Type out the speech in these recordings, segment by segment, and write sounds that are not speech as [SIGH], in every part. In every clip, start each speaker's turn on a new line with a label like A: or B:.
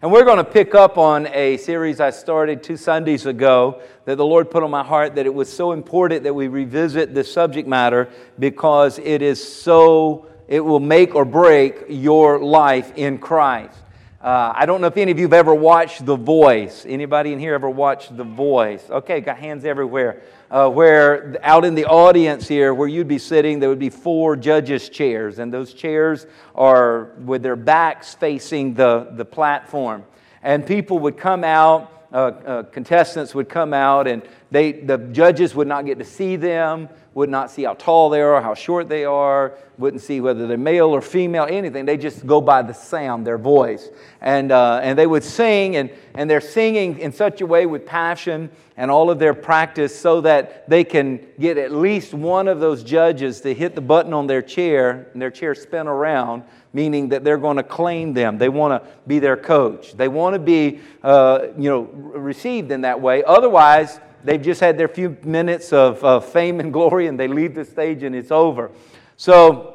A: And we're going to pick up on a series I started two Sundays ago that the Lord put on my heart that it was so important that we revisit this subject matter because it is so, it will make or break your life in Christ. Uh, I don't know if any of you have ever watched The Voice. Anybody in here ever watched The Voice? Okay, got hands everywhere. Uh, where out in the audience here, where you'd be sitting, there would be four judges' chairs, and those chairs are with their backs facing the, the platform. And people would come out, uh, uh contestants would come out, and they, the judges would not get to see them would not see how tall they are, how short they are, wouldn't see whether they're male or female, anything. They just go by the sound, their voice. And, uh, and they would sing, and, and they're singing in such a way with passion and all of their practice so that they can get at least one of those judges to hit the button on their chair and their chair spin around, meaning that they're going to claim them. They want to be their coach. They want to be uh, you know, received in that way. Otherwise, They've just had their few minutes of, of fame and glory and they leave the stage and it's over. So,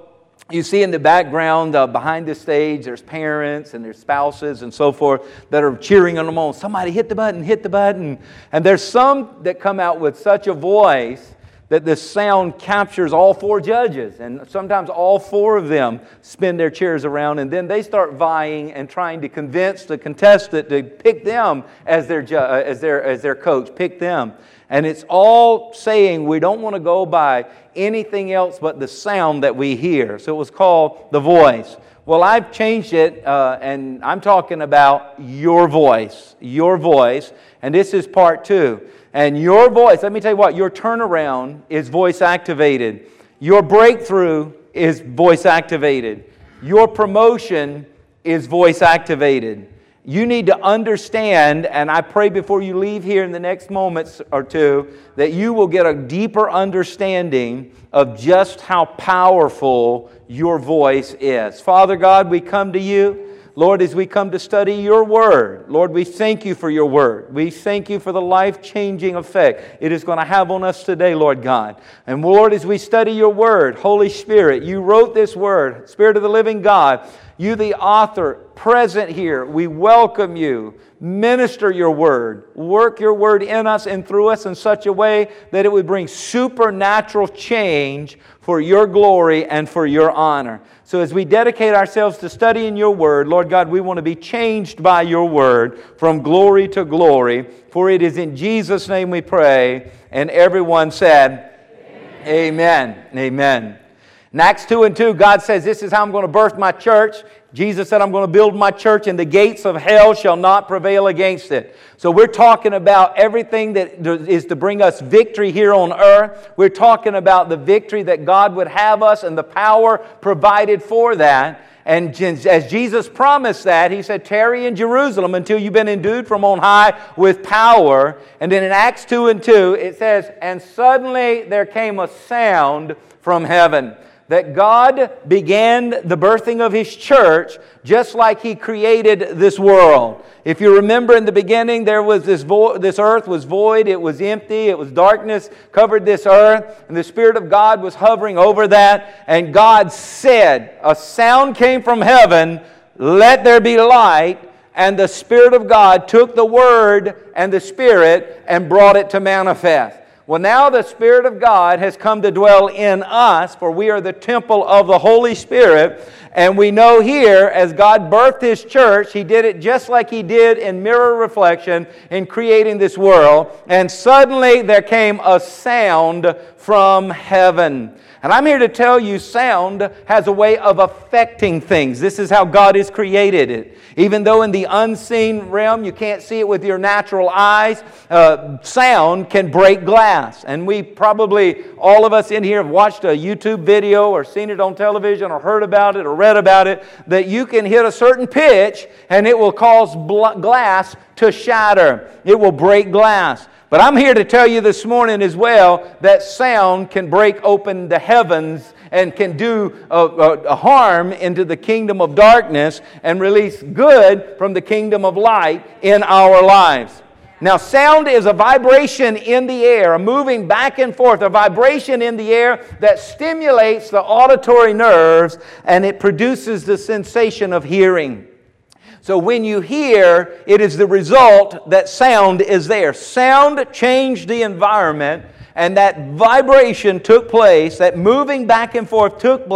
A: you see in the background uh, behind the stage, there's parents and there's spouses and so forth that are cheering on them on. Somebody hit the button, hit the button. And there's some that come out with such a voice that this sound captures all four judges. And sometimes all four of them spin their chairs around, and then they start vying and trying to convince the contestant to pick them as their, ju- uh, as their, as their coach, pick them. And it's all saying we don't want to go by anything else but the sound that we hear. So it was called the voice. Well, I've changed it, uh, and I'm talking about your voice. Your voice. And this is part two. And your voice, let me tell you what, your turnaround is voice activated. Your breakthrough is voice activated. Your promotion is voice activated. You need to understand, and I pray before you leave here in the next moments or two, that you will get a deeper understanding of just how powerful your voice is. Father God, we come to you. Lord, as we come to study your word, Lord, we thank you for your word. We thank you for the life changing effect it is going to have on us today, Lord God. And Lord, as we study your word, Holy Spirit, you wrote this word, Spirit of the living God, you, the author, present here, we welcome you. Minister your word. Work your word in us and through us in such a way that it would bring supernatural change for your glory and for your honor. So, as we dedicate ourselves to studying your word, Lord God, we want to be changed by your word from glory to glory. For it is in Jesus' name we pray. And everyone said, Amen. Amen. Amen. In Acts 2 and 2, God says, This is how I'm going to birth my church. Jesus said, I'm going to build my church, and the gates of hell shall not prevail against it. So, we're talking about everything that is to bring us victory here on earth. We're talking about the victory that God would have us and the power provided for that. And as Jesus promised that, he said, Tarry in Jerusalem until you've been endued from on high with power. And then in Acts 2 and 2, it says, And suddenly there came a sound from heaven that God began the birthing of His church just like He created this world. If you remember in the beginning, there was this, vo- this earth was void, it was empty, it was darkness covered this earth, and the Spirit of God was hovering over that. And God said, A sound came from heaven, let there be light. And the Spirit of God took the Word and the Spirit and brought it to manifest. Well, now the Spirit of God has come to dwell in us, for we are the temple of the Holy Spirit. And we know here, as God birthed His church, He did it just like He did in mirror reflection in creating this world. And suddenly there came a sound from heaven. And I'm here to tell you, sound has a way of affecting things. This is how God has created it. Even though in the unseen realm you can't see it with your natural eyes, uh, sound can break glass. And we probably, all of us in here, have watched a YouTube video or seen it on television or heard about it or read about it, that you can hit a certain pitch and it will cause bl- glass to shatter. It will break glass. But I'm here to tell you this morning as well that sound can break open the heavens and can do a, a, a, harm into the kingdom of darkness and release good from the kingdom of light in our lives. Now, sound is a vibration in the air, a moving back and forth, a vibration in the air that stimulates the auditory nerves and it produces the sensation of hearing. So when you hear, it is the result that sound is there. Sound changed the environment, and that vibration took place, that moving back and forth took,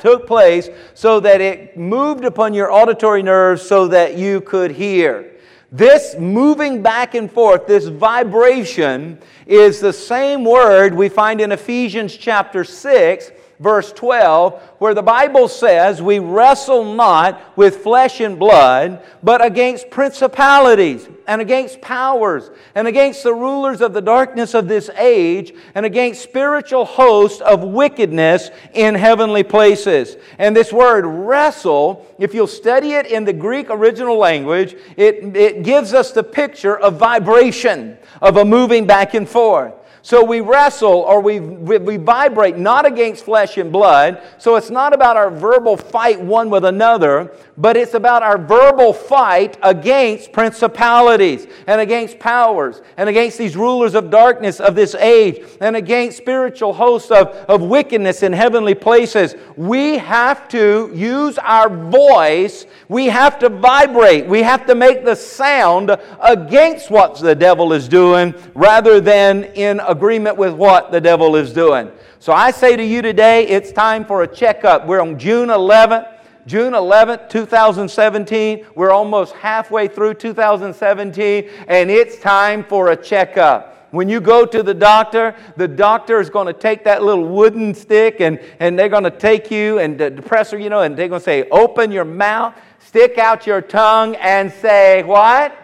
A: took place so that it moved upon your auditory nerves so that you could hear. This moving back and forth, this vibration, is the same word we find in Ephesians chapter 6 verse 12, where the Bible says, We wrestle not with flesh and blood, but against principalities and against powers and against the rulers of the darkness of this age and against spiritual hosts of wickedness in heavenly places. And this word wrestle, if you'll study it in the Greek original language, it, it gives us the picture of vibration, of a moving back and forth. So we wrestle or we, we, vibrate not against flesh and blood. So it's not about our verbal fight one with another, but it's about our verbal fight against principalities and against powers and against these rulers of darkness of this age and against spiritual hosts of, of wickedness in heavenly places. We have to use our voice. We have to vibrate. We have to make the sound against what the devil is doing rather than in agreement with what the devil is doing. So I say to you today, it's time for a checkup. We're on June 11th. June 11th, 2017. We're almost halfway through 2017, and it's time for a checkup. When you go to the doctor, the doctor is going to take that little wooden stick and, and they're going to take you and the depressor, you know, and they're going to say, open your mouth, stick out your tongue, and say, what?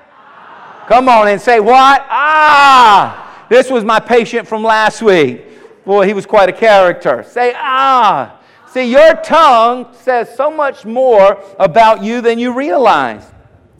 A: Come on and say, what? Ah! This was my patient from last week. Boy, he was quite a character. Say, ah. See, your tongue says so much more about you than you realize.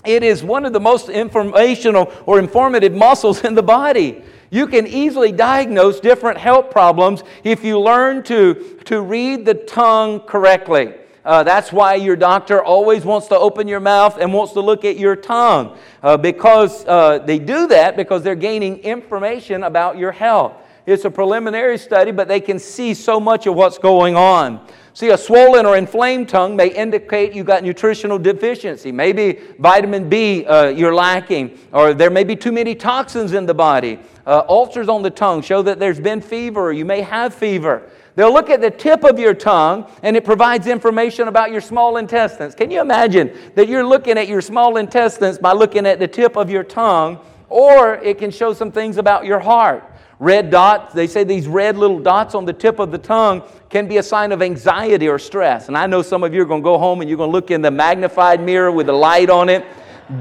A: It is one of the most informational or informative muscles in the body. You can easily diagnose different health problems if you learn to, to read the tongue correctly. Uh, that's why your doctor always wants to open your mouth and wants to look at your tongue uh, because uh, they do that because they're gaining information about your health. It's a preliminary study, but they can see so much of what's going on. See, a swollen or inflamed tongue may indicate you've got nutritional deficiency. Maybe vitamin B uh, you're lacking, or there may be too many toxins in the body. Uh, ulcers on the tongue show that there's been fever, or you may have fever. They'll look at the tip of your tongue and it provides information about your small intestines. Can you imagine that you're looking at your small intestines by looking at the tip of your tongue? Or it can show some things about your heart. Red dots, they say these red little dots on the tip of the tongue can be a sign of anxiety or stress. And I know some of you are going to go home and you're going to look in the magnified mirror with the light on it.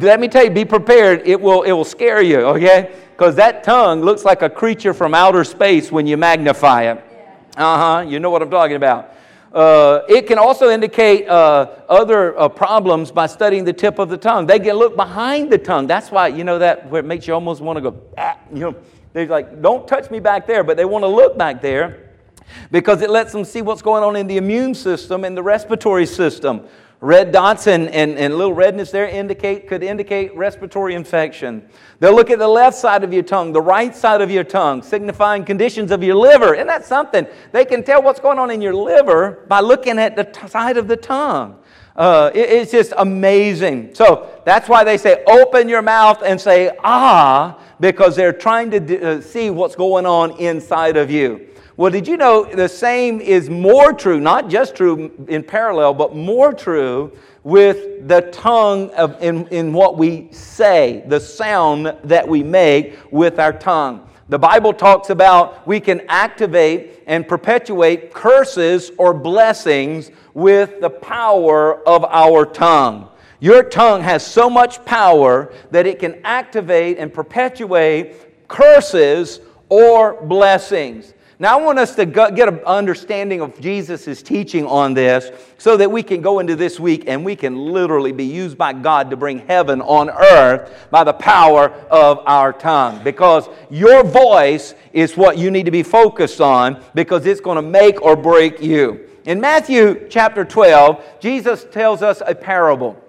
A: Let me tell you, be prepared. It will, it will scare you, okay? Because that tongue looks like a creature from outer space when you magnify it. Uh huh, you know what I'm talking about. Uh, it can also indicate uh, other uh, problems by studying the tip of the tongue. They can look behind the tongue. That's why, you know, that where it makes you almost want to go, ah, you know, they're like, don't touch me back there, but they want to look back there because it lets them see what's going on in the immune system and the respiratory system. Red dots and, and, and little redness there indicate, could indicate respiratory infection. They'll look at the left side of your tongue, the right side of your tongue, signifying conditions of your liver. Isn't that something? They can tell what's going on in your liver by looking at the t- side of the tongue. Uh, it, it's just amazing. So that's why they say, open your mouth and say, ah, because they're trying to d- uh, see what's going on inside of you. Well, did you know the same is more true, not just true in parallel, but more true with the tongue of, in, in what we say, the sound that we make with our tongue. The Bible talks about we can activate and perpetuate curses or blessings with the power of our tongue. Your tongue has so much power that it can activate and perpetuate curses or blessings. Now, I want us to get an understanding of Jesus' teaching on this so that we can go into this week and we can literally be used by God to bring heaven on earth by the power of our tongue. Because your voice is what you need to be focused on because it's going to make or break you. In Matthew chapter 12, Jesus tells us a parable.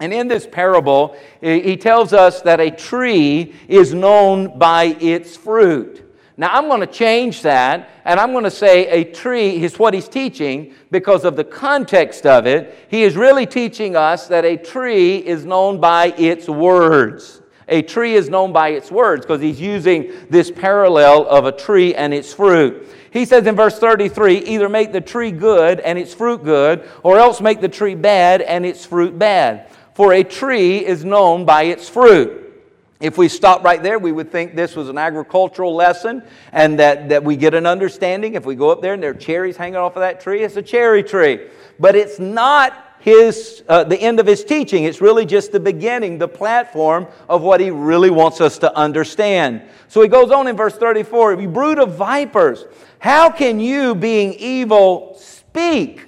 A: And in this parable, he tells us that a tree is known by its fruit. Now, I'm going to change that, and I'm going to say a tree is what he's teaching because of the context of it. He is really teaching us that a tree is known by its words. A tree is known by its words because he's using this parallel of a tree and its fruit. He says in verse 33 either make the tree good and its fruit good, or else make the tree bad and its fruit bad. For a tree is known by its fruit. If we stop right there, we would think this was an agricultural lesson and that, that we get an understanding. If we go up there and there are cherries hanging off of that tree, it's a cherry tree. But it's not his, uh, the end of his teaching. It's really just the beginning, the platform of what he really wants us to understand. So he goes on in verse 34 You brood of vipers, how can you, being evil, speak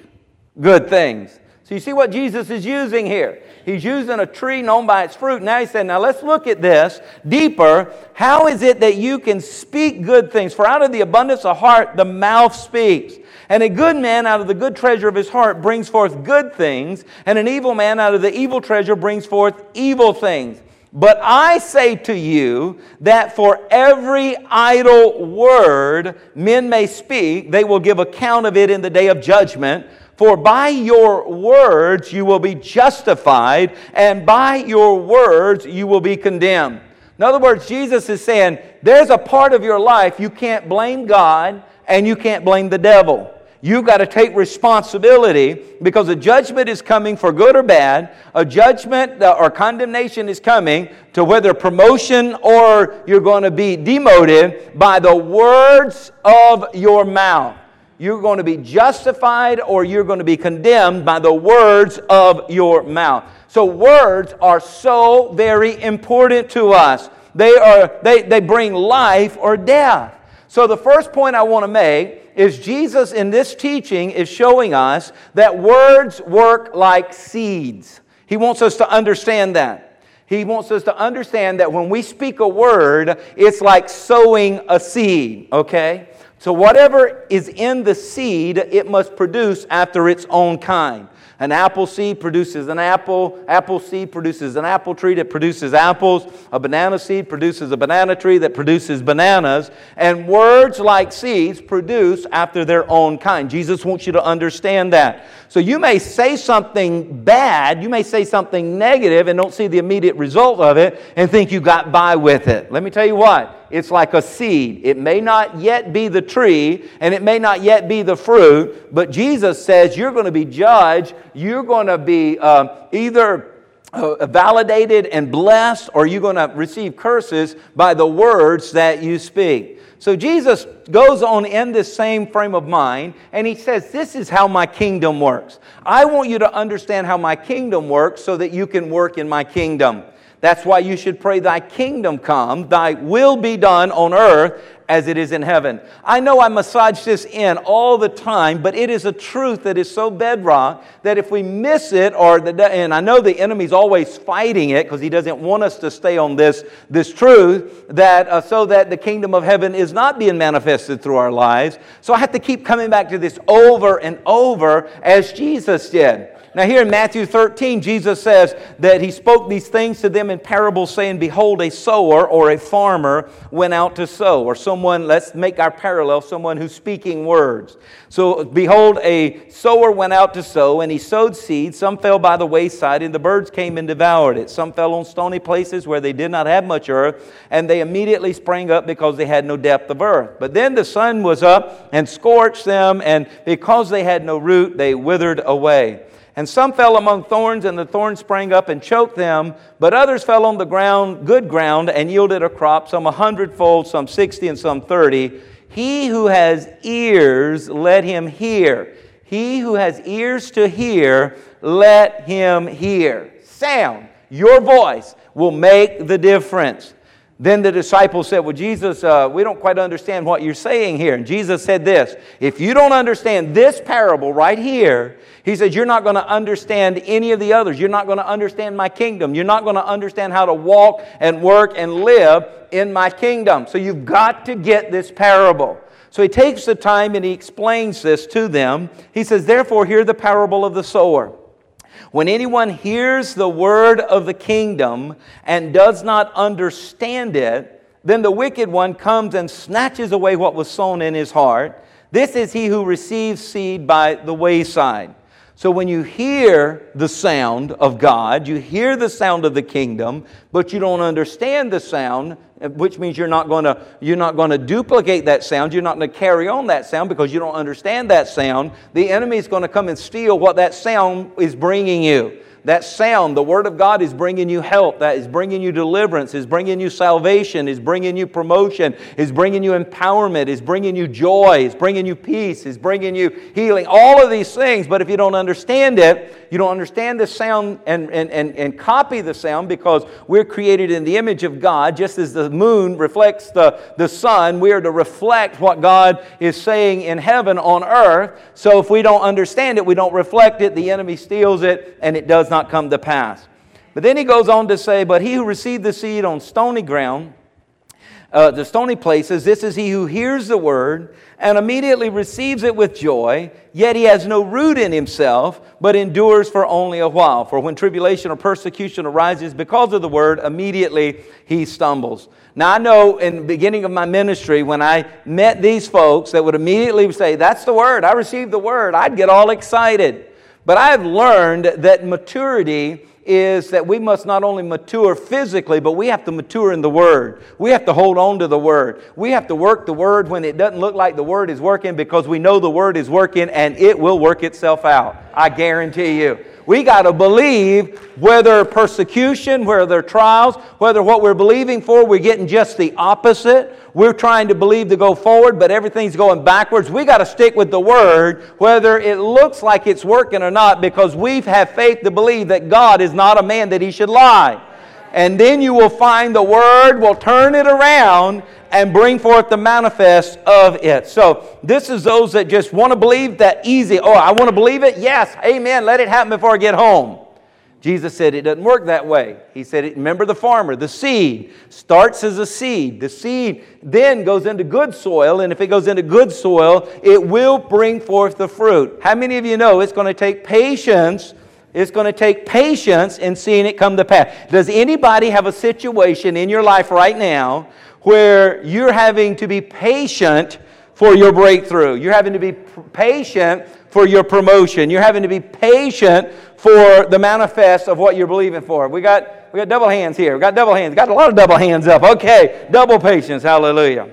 A: good things? So you see what Jesus is using here. He's using a tree known by its fruit. Now he said, Now let's look at this deeper. How is it that you can speak good things? For out of the abundance of heart, the mouth speaks. And a good man out of the good treasure of his heart brings forth good things, and an evil man out of the evil treasure brings forth evil things. But I say to you that for every idle word men may speak, they will give account of it in the day of judgment. For by your words you will be justified, and by your words you will be condemned. In other words, Jesus is saying there's a part of your life you can't blame God and you can't blame the devil. You've got to take responsibility because a judgment is coming for good or bad. A judgment uh, or condemnation is coming to whether promotion or you're going to be demoted by the words of your mouth. You're going to be justified or you're going to be condemned by the words of your mouth. So, words are so very important to us. They, are, they, they bring life or death. So, the first point I want to make is Jesus in this teaching is showing us that words work like seeds. He wants us to understand that. He wants us to understand that when we speak a word, it's like sowing a seed, okay? So, whatever is in the seed, it must produce after its own kind. An apple seed produces an apple. Apple seed produces an apple tree that produces apples. A banana seed produces a banana tree that produces bananas. And words like seeds produce after their own kind. Jesus wants you to understand that. So you may say something bad, you may say something negative and don't see the immediate result of it and think you got by with it. Let me tell you what it's like a seed. It may not yet be the tree and it may not yet be the fruit, but Jesus says you're going to be judged. You're going to be uh, either uh, validated and blessed or you're going to receive curses by the words that you speak. So Jesus goes on in this same frame of mind and he says, This is how my kingdom works. I want you to understand how my kingdom works so that you can work in my kingdom. That's why you should pray, Thy kingdom come, Thy will be done on earth as it is in heaven. I know I massage this in all the time, but it is a truth that is so bedrock that if we miss it, or the, and I know the enemy's always fighting it because he doesn't want us to stay on this, this truth, that uh, so that the kingdom of heaven is not being manifested through our lives. So I have to keep coming back to this over and over as Jesus did. Now, here in Matthew 13, Jesus says that he spoke these things to them in parables, saying, Behold, a sower or a farmer went out to sow. Or someone, let's make our parallel, someone who's speaking words. So, behold, a sower went out to sow, and he sowed seed. Some fell by the wayside, and the birds came and devoured it. Some fell on stony places where they did not have much earth, and they immediately sprang up because they had no depth of earth. But then the sun was up and scorched them, and because they had no root, they withered away. And some fell among thorns, and the thorns sprang up and choked them. But others fell on the ground, good ground, and yielded a crop, some a hundredfold, some sixty, and some thirty. He who has ears, let him hear. He who has ears to hear, let him hear. Sound, your voice will make the difference. Then the disciples said, Well, Jesus, uh, we don't quite understand what you're saying here. And Jesus said this If you don't understand this parable right here, he said, You're not going to understand any of the others. You're not going to understand my kingdom. You're not going to understand how to walk and work and live in my kingdom. So you've got to get this parable. So he takes the time and he explains this to them. He says, Therefore, hear the parable of the sower. When anyone hears the word of the kingdom and does not understand it, then the wicked one comes and snatches away what was sown in his heart. This is he who receives seed by the wayside. So when you hear the sound of God, you hear the sound of the kingdom, but you don't understand the sound, which means you're not going to you're not going to duplicate that sound, you're not going to carry on that sound because you don't understand that sound. The enemy is going to come and steal what that sound is bringing you. That sound, the Word of God is bringing you help, that is bringing you deliverance, is bringing you salvation, is bringing you promotion, is bringing you empowerment, is bringing you joy, is bringing you peace, is bringing you healing, all of these things. But if you don't understand it, you don't understand the sound and, and, and, and copy the sound because we're created in the image of God, just as the moon reflects the, the sun, we are to reflect what God is saying in heaven on earth. So if we don't understand it, we don't reflect it, the enemy steals it, and it does not not come to pass. But then he goes on to say, But he who received the seed on stony ground, uh, the stony places, this is he who hears the word and immediately receives it with joy, yet he has no root in himself, but endures for only a while. For when tribulation or persecution arises because of the word, immediately he stumbles. Now, I know in the beginning of my ministry, when I met these folks that would immediately say, That's the word, I received the word, I'd get all excited. But I've learned that maturity is that we must not only mature physically, but we have to mature in the Word. We have to hold on to the Word. We have to work the Word when it doesn't look like the Word is working because we know the Word is working and it will work itself out. I guarantee you. We got to believe whether persecution, whether trials, whether what we're believing for, we're getting just the opposite. We're trying to believe to go forward, but everything's going backwards. We got to stick with the Word, whether it looks like it's working or not, because we have faith to believe that God is not a man that he should lie. And then you will find the Word will turn it around and bring forth the manifest of it. So, this is those that just want to believe that easy. Oh, I want to believe it? Yes, amen. Let it happen before I get home. Jesus said it doesn't work that way. He said, remember the farmer, the seed starts as a seed. The seed then goes into good soil, and if it goes into good soil, it will bring forth the fruit. How many of you know it's going to take patience? It's going to take patience in seeing it come to pass. Does anybody have a situation in your life right now where you're having to be patient for your breakthrough. You're having to be patient for your promotion. You're having to be patient for the manifest of what you're believing for. We got, we got double hands here. We got double hands. Got a lot of double hands up. Okay, double patience. Hallelujah.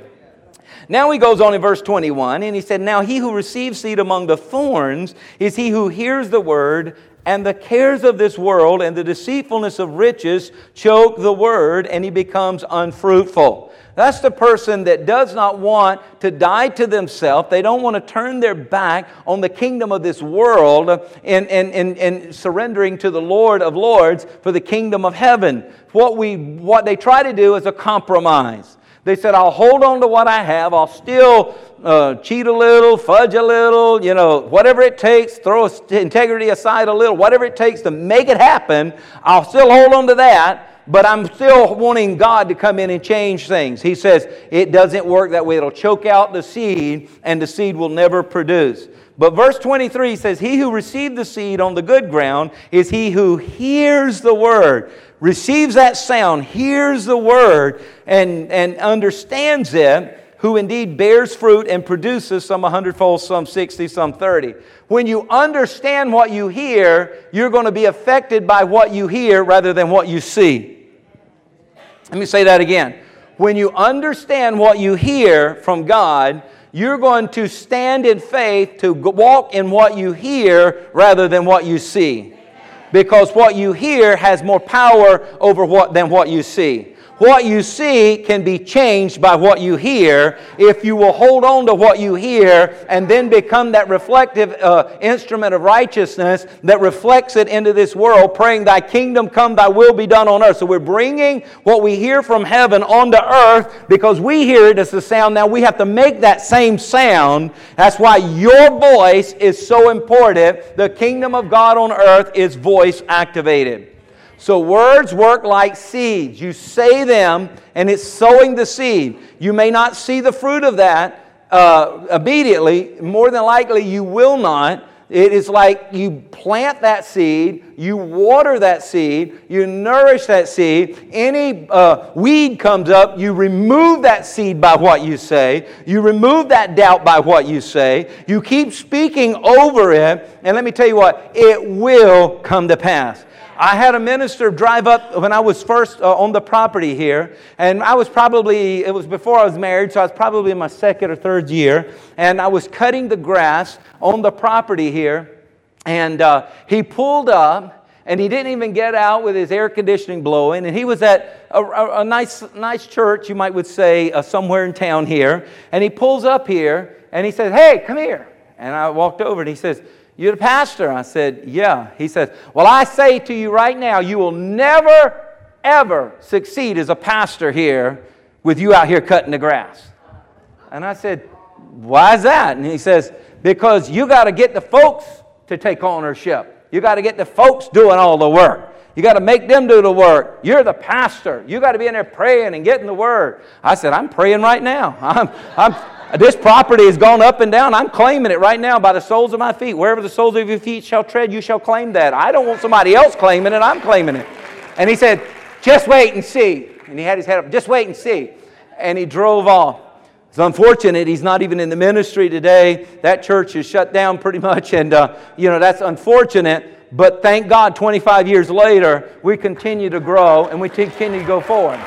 A: Now he goes on in verse 21 and he said, Now he who receives seed among the thorns is he who hears the word and the cares of this world and the deceitfulness of riches choke the word, and he becomes unfruitful. That's the person that does not want to die to themselves. They don't want to turn their back on the kingdom of this world and, and, and, and surrendering to the Lord of Lords for the kingdom of heaven. What, we, what they try to do is a compromise. They said, I'll hold on to what I have. I'll still uh, cheat a little, fudge a little, you know, whatever it takes, throw integrity aside a little, whatever it takes to make it happen. I'll still hold on to that but I'm still wanting God to come in and change things. He says it doesn't work that way. It'll choke out the seed, and the seed will never produce. But verse 23 says, He who received the seed on the good ground is he who hears the word, receives that sound, hears the word, and, and understands it who indeed bears fruit and produces some a hundredfold, some 60, some 30. When you understand what you hear, you're going to be affected by what you hear rather than what you see. Let me say that again. When you understand what you hear from God, you're going to stand in faith to walk in what you hear rather than what you see. Because what you hear has more power over what, than what you see. What you see can be changed by what you hear if you will hold on to what you hear and then become that reflective uh, instrument of righteousness that reflects it into this world, praying, Thy kingdom come, Thy will be done on earth. So we're bringing what we hear from heaven onto earth because we hear it as the sound. Now we have to make that same sound. That's why your voice is so important. The kingdom of God on earth is voice activated. So words work like seeds. You say them, and it's sowing the seed. You may not see the fruit of that uh, immediately. More than likely, you will not. It is like you plant that seed, you water that seed, you nourish that seed. Any uh, weed comes up, you remove that seed by what you say. You remove that doubt by what you say. You keep speaking over it, and let me tell you what, it will come to pass. I had a minister drive up when I was first uh, on the property here, and I was probably, it was before I was married, so I was probably in my second or third year, and I was cutting the grass on the property here, and uh, he pulled up. And he didn't even get out with his air conditioning blowing. And he was at a, a, a nice, nice church, you might would say, uh, somewhere in town here. And he pulls up here and he says, Hey, come here. And I walked over and he says, you're the pastor? I said, Yeah. He said, Well, I say to you right now, you will never, ever succeed as a pastor here with you out here cutting the grass. And I said, Why is that? And he says, Because you got to get the folks to take ownership. You got to get the folks doing all the work. You got to make them do the work. You're the pastor. You got to be in there praying and getting the word. I said, I'm praying right now. I'm, I'm, this property has gone up and down. I'm claiming it right now by the soles of my feet. Wherever the soles of your feet shall tread, you shall claim that. I don't want somebody else claiming it. I'm claiming it. And he said, Just wait and see. And he had his head up, Just wait and see. And he drove off. It's unfortunate he's not even in the ministry today. That church is shut down pretty much, and uh, you know that's unfortunate. But thank God, 25 years later, we continue to grow and we continue to go forward.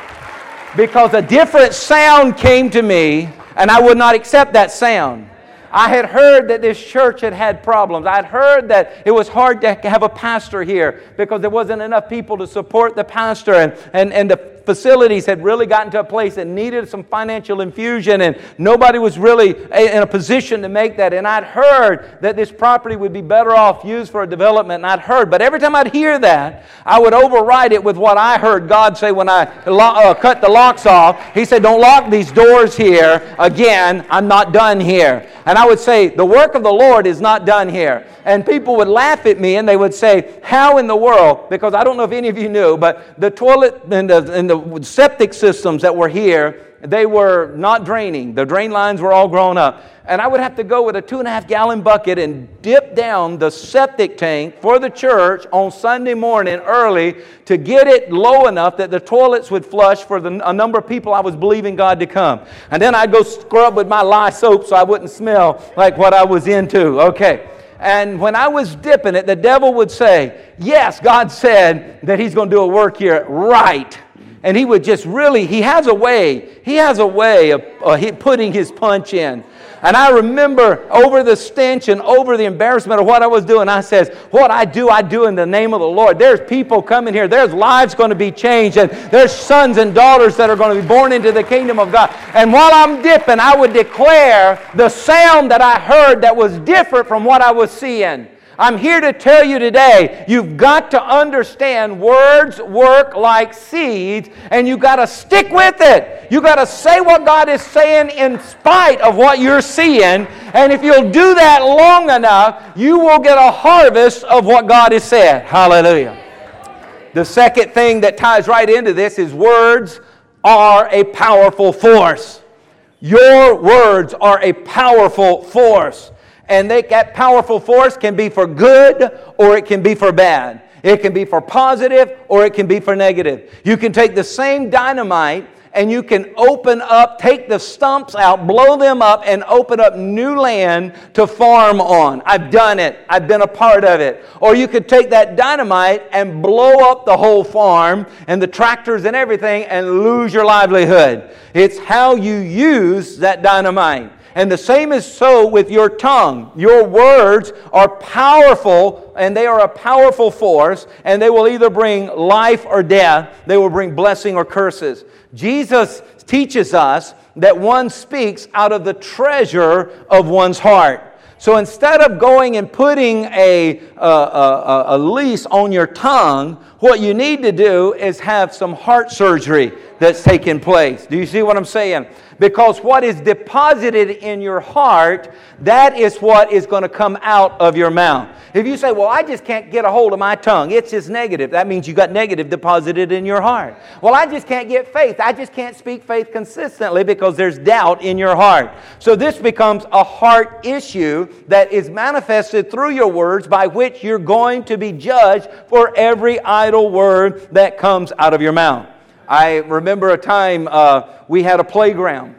A: Because a different sound came to me and I would not accept that sound. I had heard that this church had had problems. I had heard that it was hard to have a pastor here because there wasn't enough people to support the pastor, and, and, and the facilities had really gotten to a place that needed some financial infusion, and nobody was really in a position to make that. And I'd heard that this property would be better off used for a development, and I'd heard. But every time I'd hear that, I would override it with what I heard God say when I uh, cut the locks off. He said, Don't lock these doors here again. I'm not done here. And I would say, The work of the Lord is not done here. And people would laugh at me and they would say, How in the world? Because I don't know if any of you knew, but the toilet and the, and the septic systems that were here, they were not draining. The drain lines were all grown up. And I would have to go with a two and a half gallon bucket and dip down the septic tank for the church on Sunday morning early to get it low enough that the toilets would flush for the, a number of people I was believing God to come. And then I'd go scrub with my lye soap so I wouldn't smell like what I was into. Okay. And when I was dipping it, the devil would say, Yes, God said that He's going to do a work here right and he would just really, he has a way, he has a way of uh, putting his punch in. And I remember over the stench and over the embarrassment of what I was doing, I says, what I do, I do in the name of the Lord. There's people coming here. There's lives going to be changed. And there's sons and daughters that are going to be born into the kingdom of God. And while I'm dipping, I would declare the sound that I heard that was different from what I was seeing. I'm here to tell you today you've got to understand words work like seeds, and you've got to stick with it. You've got to say what God is saying in spite of what you're seeing. And if you'll do that long enough, you will get a harvest of what God has said. Hallelujah. The second thing that ties right into this is words are a powerful force. Your words are a powerful force. And they, that powerful force can be for good or it can be for bad. It can be for positive or it can be for negative. You can take the same dynamite and you can open up, take the stumps out, blow them up, and open up new land to farm on. I've done it, I've been a part of it. Or you could take that dynamite and blow up the whole farm and the tractors and everything and lose your livelihood. It's how you use that dynamite. And the same is so with your tongue. Your words are powerful, and they are a powerful force, and they will either bring life or death. They will bring blessing or curses. Jesus teaches us that one speaks out of the treasure of one's heart. So instead of going and putting a, a, a, a, lease on your tongue, What you need to do is have some heart surgery that's taking place. Do you see what I'm saying? Because what is deposited in your heart, that is what is going to come out of your mouth. If you say, Well, I just can't get a hold of my tongue, it's just negative. That means you got negative deposited in your heart. Well, I just can't get faith. I just can't speak faith consistently because there's doubt in your heart. So this becomes a heart issue that is manifested through your words by which you're going to be judged for every idle word that comes out of your mouth. I remember a time uh, we had a playground,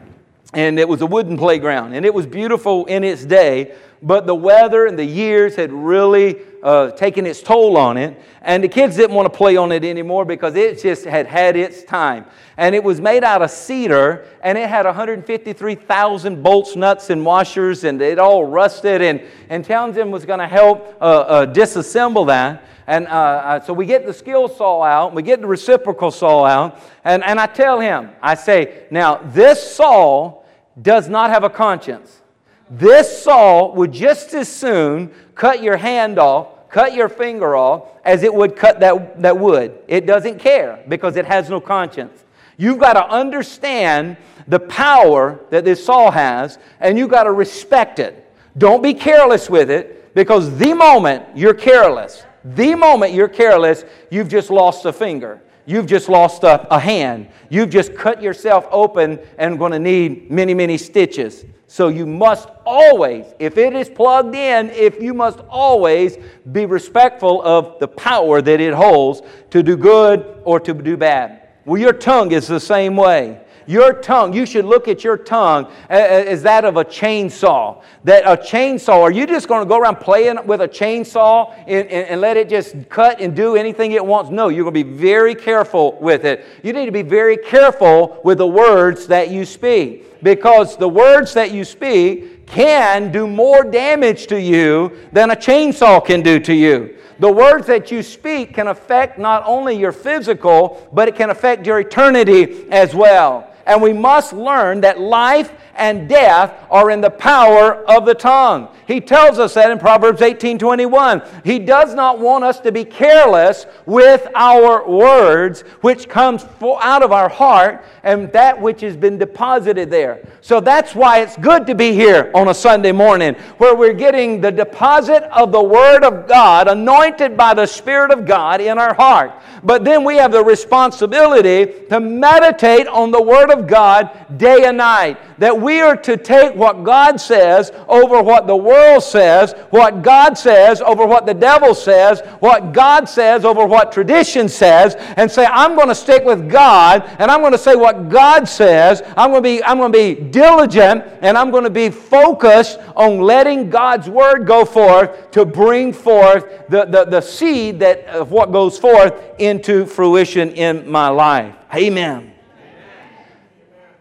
A: and it was a wooden playground, and it was beautiful in its day, but the weather and the years had really uh, taken its toll on it, and the kids didn't want to play on it anymore because it just had had its time. And it was made out of cedar, and it had 153,000 bolts, nuts, and washers, and it all rusted, and, and Townsend was going to help uh, uh, disassemble that. And uh, uh, so we get the skill saw out, we get the reciprocal saw out, and, and I tell him, I say, now this saw does not have a conscience. This saw would just as soon cut your hand off, cut your finger off, as it would cut that, that wood. It doesn't care because it has no conscience. You've got to understand the power that this saw has, and you've got to respect it. Don't be careless with it because the moment you're careless, the moment you're careless, you've just lost a finger. You've just lost a, a hand. You've just cut yourself open and going to need many, many stitches. So you must always, if it is plugged in, if you must always be respectful of the power that it holds to do good or to do bad. Well, your tongue is the same way. Your tongue, you should look at your tongue as that of a chainsaw. That a chainsaw, are you just going to go around playing with a chainsaw and, and, and let it just cut and do anything it wants? No, you're going to be very careful with it. You need to be very careful with the words that you speak because the words that you speak can do more damage to you than a chainsaw can do to you. The words that you speak can affect not only your physical, but it can affect your eternity as well and we must learn that life and death are in the power of the tongue. He tells us that in Proverbs 18 21. He does not want us to be careless with our words, which comes out of our heart and that which has been deposited there. So that's why it's good to be here on a Sunday morning, where we're getting the deposit of the Word of God, anointed by the Spirit of God in our heart. But then we have the responsibility to meditate on the Word of God day and night. That we are to take what God says over what the world says, what God says over what the devil says, what God says over what tradition says, and say, I'm going to stick with God and I'm going to say what God says. I'm going to be, I'm going to be diligent and I'm going to be focused on letting God's Word go forth to bring forth the, the, the seed that, of what goes forth into fruition in my life. Amen.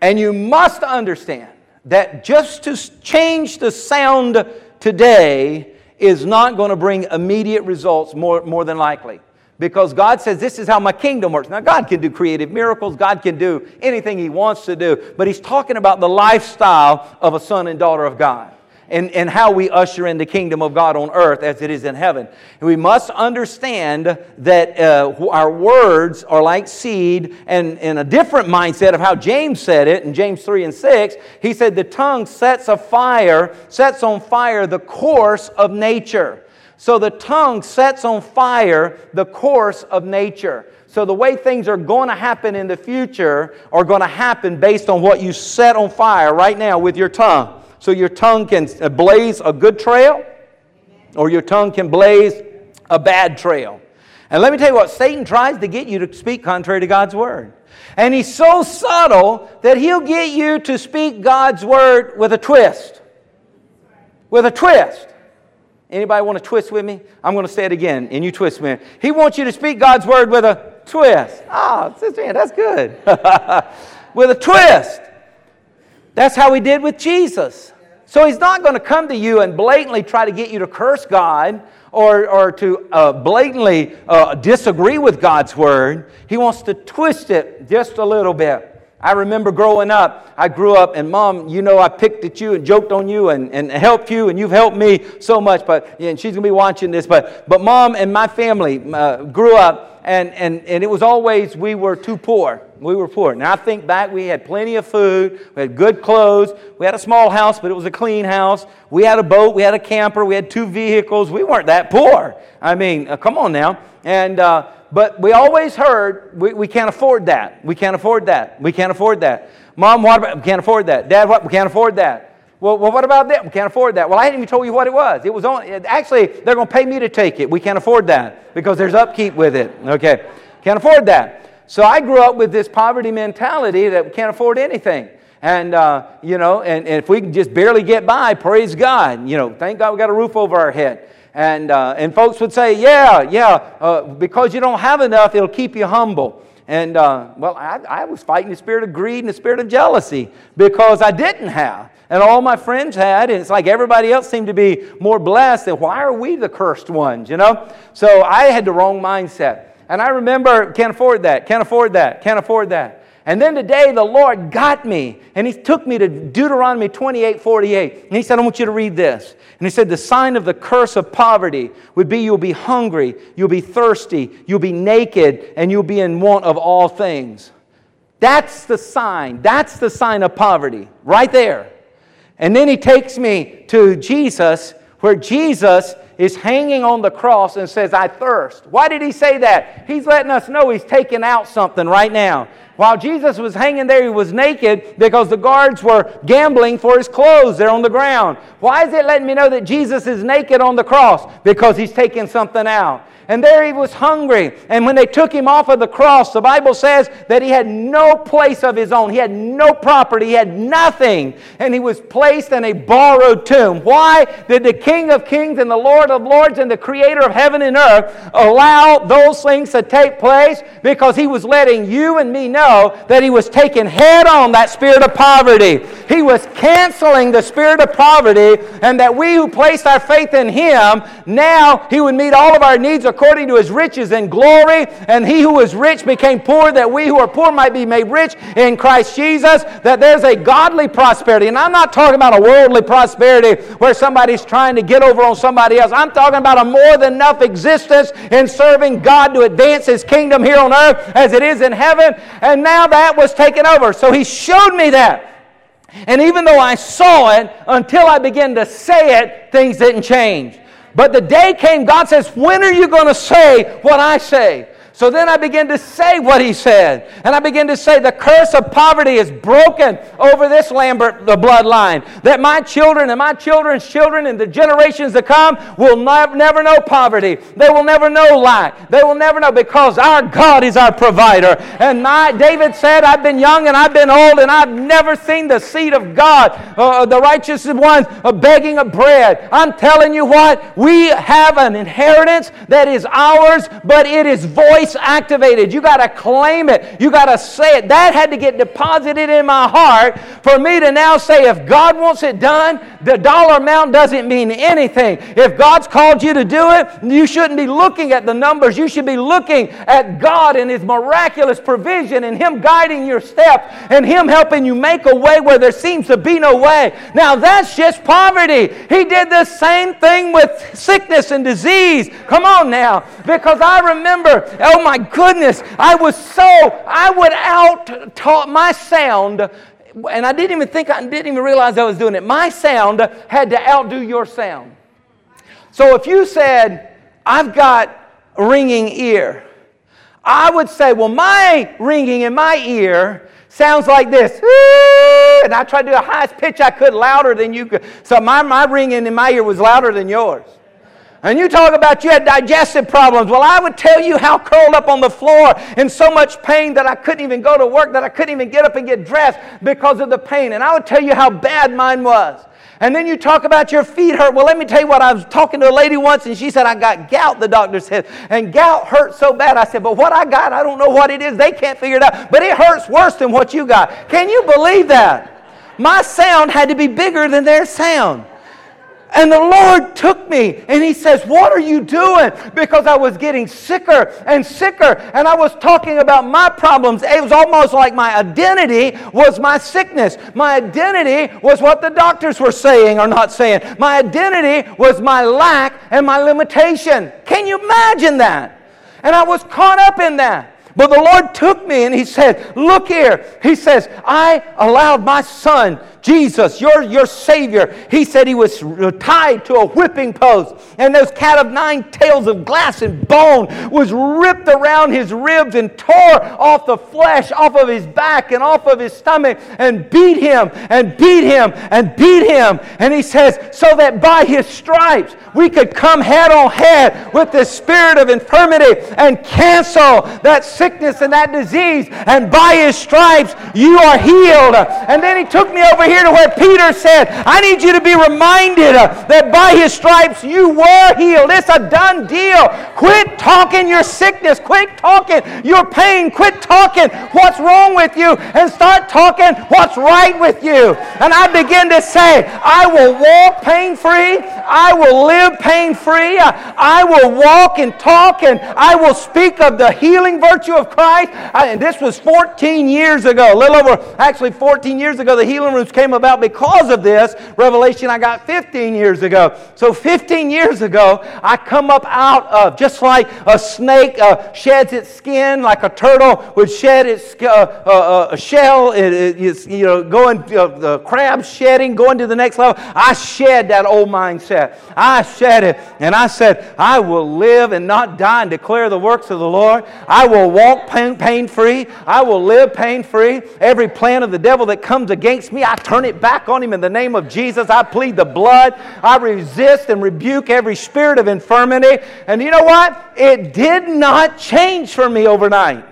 A: And you must understand that just to change the sound today is not going to bring immediate results more, more than likely. Because God says, This is how my kingdom works. Now, God can do creative miracles, God can do anything He wants to do, but He's talking about the lifestyle of a son and daughter of God and, and how we usher in the kingdom of God on earth as it is in heaven. We must understand that uh, our words are like seed, and in a different mindset of how James said it in James 3 and 6, he said, The tongue sets a fire, sets on fire the course of nature. So the tongue sets on fire the course of nature. So the way things are going to happen in the future are going to happen based on what you set on fire right now with your tongue so your tongue can blaze a good trail or your tongue can blaze a bad trail. And let me tell you what, Satan tries to get you to speak contrary to God's word. And he's so subtle that he'll get you to speak God's word with a twist. With a twist. Anybody want to twist with me? I'm going to say it again, and you twist me. He wants you to speak God's word with a twist. Ah, oh, Sister Ann, that's good. [LAUGHS] with a twist. That's how he did with Jesus. So he's not going to come to you and blatantly try to get you to curse God or, or to uh, blatantly uh, disagree with God's word. He wants to twist it just a little bit. I remember growing up, I grew up, and mom, you know, I picked at you and joked on you and, and helped you, and you've helped me so much. But and she's gonna be watching this. But but mom and my family uh, grew up, and, and, and it was always we were too poor. We were poor. Now I think back, we had plenty of food, we had good clothes, we had a small house, but it was a clean house. We had a boat, we had a camper, we had two vehicles. We weren't that poor. I mean, uh, come on now. And uh, but we always heard we, we can't afford that. We can't afford that. We can't afford that. Mom, what about, we can't afford that. Dad, what? We can't afford that. Well, well, what about that? We can't afford that. Well, I hadn't even told you what it was. It was only, actually, they're going to pay me to take it. We can't afford that because there's upkeep with it. Okay. Can't afford that. So I grew up with this poverty mentality that we can't afford anything. And, uh, you know, and, and if we can just barely get by, praise God. You know, thank God we got a roof over our head. And, uh, and folks would say, yeah, yeah, uh, because you don't have enough, it'll keep you humble. And, uh, well, I, I was fighting the spirit of greed and the spirit of jealousy because I didn't have. And all my friends had, and it's like everybody else seemed to be more blessed. And why are we the cursed ones, you know? So I had the wrong mindset. And I remember, can't afford that, can't afford that, can't afford that. And then today the Lord got me and He took me to Deuteronomy 28 48. And He said, I want you to read this. And He said, The sign of the curse of poverty would be you'll be hungry, you'll be thirsty, you'll be naked, and you'll be in want of all things. That's the sign. That's the sign of poverty, right there. And then He takes me to Jesus, where Jesus is hanging on the cross and says, I thirst. Why did he say that? He's letting us know he's taking out something right now. While Jesus was hanging there, he was naked because the guards were gambling for his clothes there on the ground. Why is it letting me know that Jesus is naked on the cross? Because he's taking something out. And there he was hungry. And when they took him off of the cross, the Bible says that he had no place of his own. He had no property. He had nothing. And he was placed in a borrowed tomb. Why did the King of Kings and the Lord of Lords and the Creator of heaven and earth allow those things to take place? Because he was letting you and me know that he was taking head on that spirit of poverty. He was canceling the spirit of poverty, and that we who placed our faith in him, now he would meet all of our needs according to his riches and glory. And he who is rich became poor, that we who are poor might be made rich in Christ Jesus. That there's a godly prosperity. And I'm not talking about a worldly prosperity where somebody's trying to get over on somebody else. I'm talking about a more than enough existence in serving God to advance his kingdom here on earth as it is in heaven. And now that was taken over. So he showed me that. And even though I saw it, until I began to say it, things didn't change. But the day came, God says, When are you going to say what I say? So then I began to say what he said. And I began to say, the curse of poverty is broken over this Lambert, the bloodline. That my children and my children's children and the generations to come will never, never know poverty. They will never know lack. They will never know because our God is our provider. And my, David said, I've been young and I've been old and I've never seen the seed of God, uh, the righteous one, uh, begging of bread. I'm telling you what, we have an inheritance that is ours, but it is voice activated. You got to claim it. You got to say it. That had to get deposited in my heart for me to now say, if God wants it done, the dollar amount doesn't mean anything. If God's called you to do it, you shouldn't be looking at the numbers. You should be looking at God and His miraculous provision and Him guiding your steps and Him helping you make a way where there seems to be no way. Now, that's just poverty. He did the same thing with sickness and disease. Come on now. Because I remember, oh my goodness, I was so, I would out talk my sound, and I didn't even think, I didn't even realize I was doing it. My sound had to outdo your sound. So if you said, I've got a ringing ear, I would say, well, my ringing in my ear sounds like this. [LAUGHS] And I tried to do the highest pitch I could, louder than you could. So my, my ringing in my ear was louder than yours. And you talk about you had digestive problems. Well, I would tell you how curled up on the floor in so much pain that I couldn't even go to work, that I couldn't even get up and get dressed because of the pain. And I would tell you how bad mine was. And then you talk about your feet hurt. Well, let me tell you what, I was talking to a lady once and she said, I got gout, the doctor said. And gout hurts so bad. I said, But what I got, I don't know what it is. They can't figure it out. But it hurts worse than what you got. Can you believe that? My sound had to be bigger than their sound. And the Lord took me and He says, What are you doing? Because I was getting sicker and sicker. And I was talking about my problems. It was almost like my identity was my sickness. My identity was what the doctors were saying or not saying. My identity was my lack and my limitation. Can you imagine that? And I was caught up in that. But the Lord took me and He said, Look here. He says, I allowed my son Jesus, your, your Savior, he said he was tied to a whipping post, and those cat of nine tails of glass and bone was ripped around his ribs and tore off the flesh off of his back and off of his stomach and beat him and beat him and beat him. And he says, so that by his stripes we could come head on head with the spirit of infirmity and cancel that sickness and that disease. And by his stripes you are healed. And then he took me over here to where Peter said, I need you to be reminded uh, that by his stripes you were healed. It's a done deal. Quit talking your sickness. Quit talking your pain. Quit talking what's wrong with you and start talking what's right with you. And I begin to say, I will walk pain free. I will live pain free. I will walk and talk and I will speak of the healing virtue of Christ. I, and this was 14 years ago, a little over, actually 14 years ago, the healing rooms came about because of this revelation I got 15 years ago. So 15 years ago, I come up out of just like a snake uh, sheds its skin, like a turtle would shed its uh, uh, uh shell. It, it, it's, you know, going uh, the crab shedding, going to the next level. I shed that old mindset. I shed it, and I said, I will live and not die and declare the works of the Lord. I will walk pain, pain free. I will live pain free. Every plan of the devil that comes against me, I turn it back on him in the name of Jesus. I plead the blood. I resist and rebuke every spirit of infirmity. And you know what? It did not change for me overnight.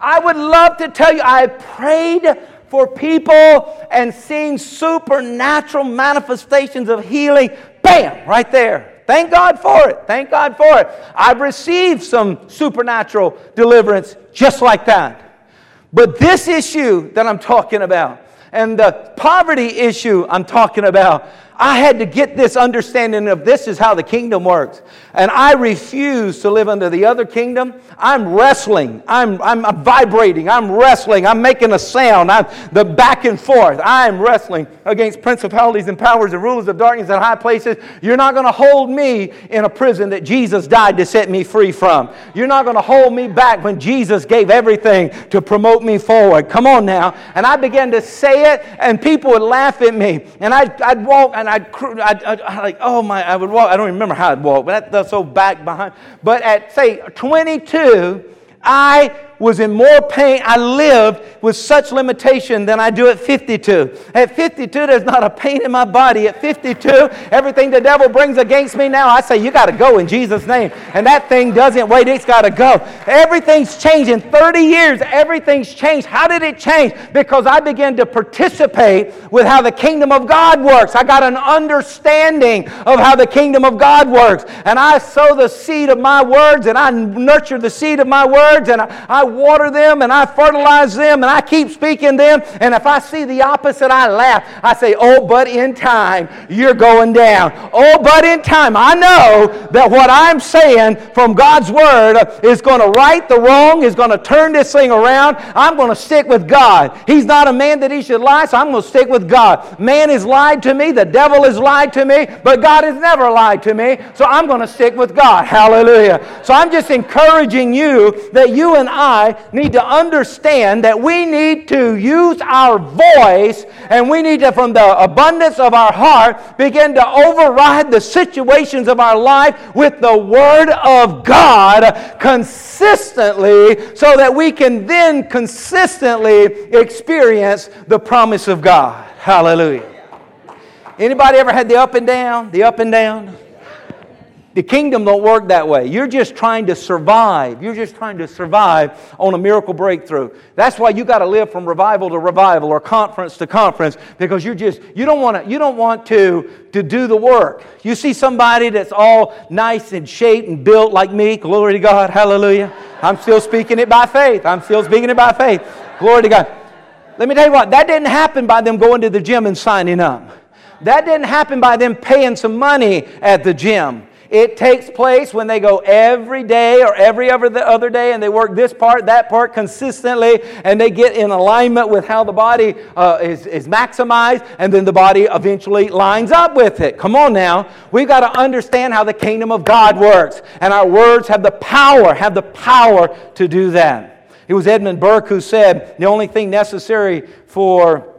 A: I would love to tell you, I prayed for people and seen supernatural manifestations of healing. Bam, right there. Thank God for it. Thank God for it. I've received some supernatural deliverance just like that. But this issue that I'm talking about, and the poverty issue I'm talking about, I had to get this understanding of this is how the kingdom works. And I refuse to live under the other kingdom. I'm wrestling. I'm, I'm, I'm, vibrating. I'm wrestling. I'm making a sound. I'm the back and forth. I'm wrestling against principalities and powers and rulers of darkness in high places. You're not going to hold me in a prison that Jesus died to set me free from. You're not going to hold me back when Jesus gave everything to promote me forward. Come on now. And I began to say it, and people would laugh at me. And I'd, I'd walk and I'd, I'd, I'd, I'd, like, oh my, I would walk. I don't remember how I'd walk, but that's so back behind. But at, say, 22, I was in more pain. I lived with such limitation than I do at 52. At 52, there's not a pain in my body. At 52, everything the devil brings against me now, I say, You got to go in Jesus' name. And that thing doesn't wait, it's got to go. Everything's changed. In 30 years, everything's changed. How did it change? Because I began to participate with how the kingdom of God works. I got an understanding of how the kingdom of God works. And I sow the seed of my words and I nurture the seed of my words and I, I water them and I fertilize them and I keep speaking them. And if I see the opposite, I laugh. I say, Oh, but in time, you're going down. Oh, but in time, I know that what I'm saying from God's word is going to right the wrong, is going to turn this thing around. I'm going to stick with God. He's not a man that he should lie, so I'm going to stick with God. Man has lied to me, the devil has lied to me, but God has never lied to me, so I'm going to stick with God. Hallelujah. So I'm just encouraging you that you and I I need to understand that we need to use our voice and we need to, from the abundance of our heart, begin to override the situations of our life with the Word of God consistently so that we can then consistently experience the promise of God. Hallelujah. Anybody ever had the up and down? The up and down? The kingdom don't work that way. You're just trying to survive. You're just trying to survive on a miracle breakthrough. That's why you got to live from revival to revival or conference to conference because you're just you don't want to you don't want to to do the work. You see somebody that's all nice and shaped and built like me. Glory to God. Hallelujah. I'm still speaking it by faith. I'm still speaking it by faith. Glory to God. Let me tell you what, that didn't happen by them going to the gym and signing up. that didn't happen by them paying some money at the gym. It takes place when they go every day or every other day and they work this part, that part consistently, and they get in alignment with how the body uh, is, is maximized, and then the body eventually lines up with it. Come on now. We've got to understand how the kingdom of God works, and our words have the power, have the power to do that. It was Edmund Burke who said the only thing necessary for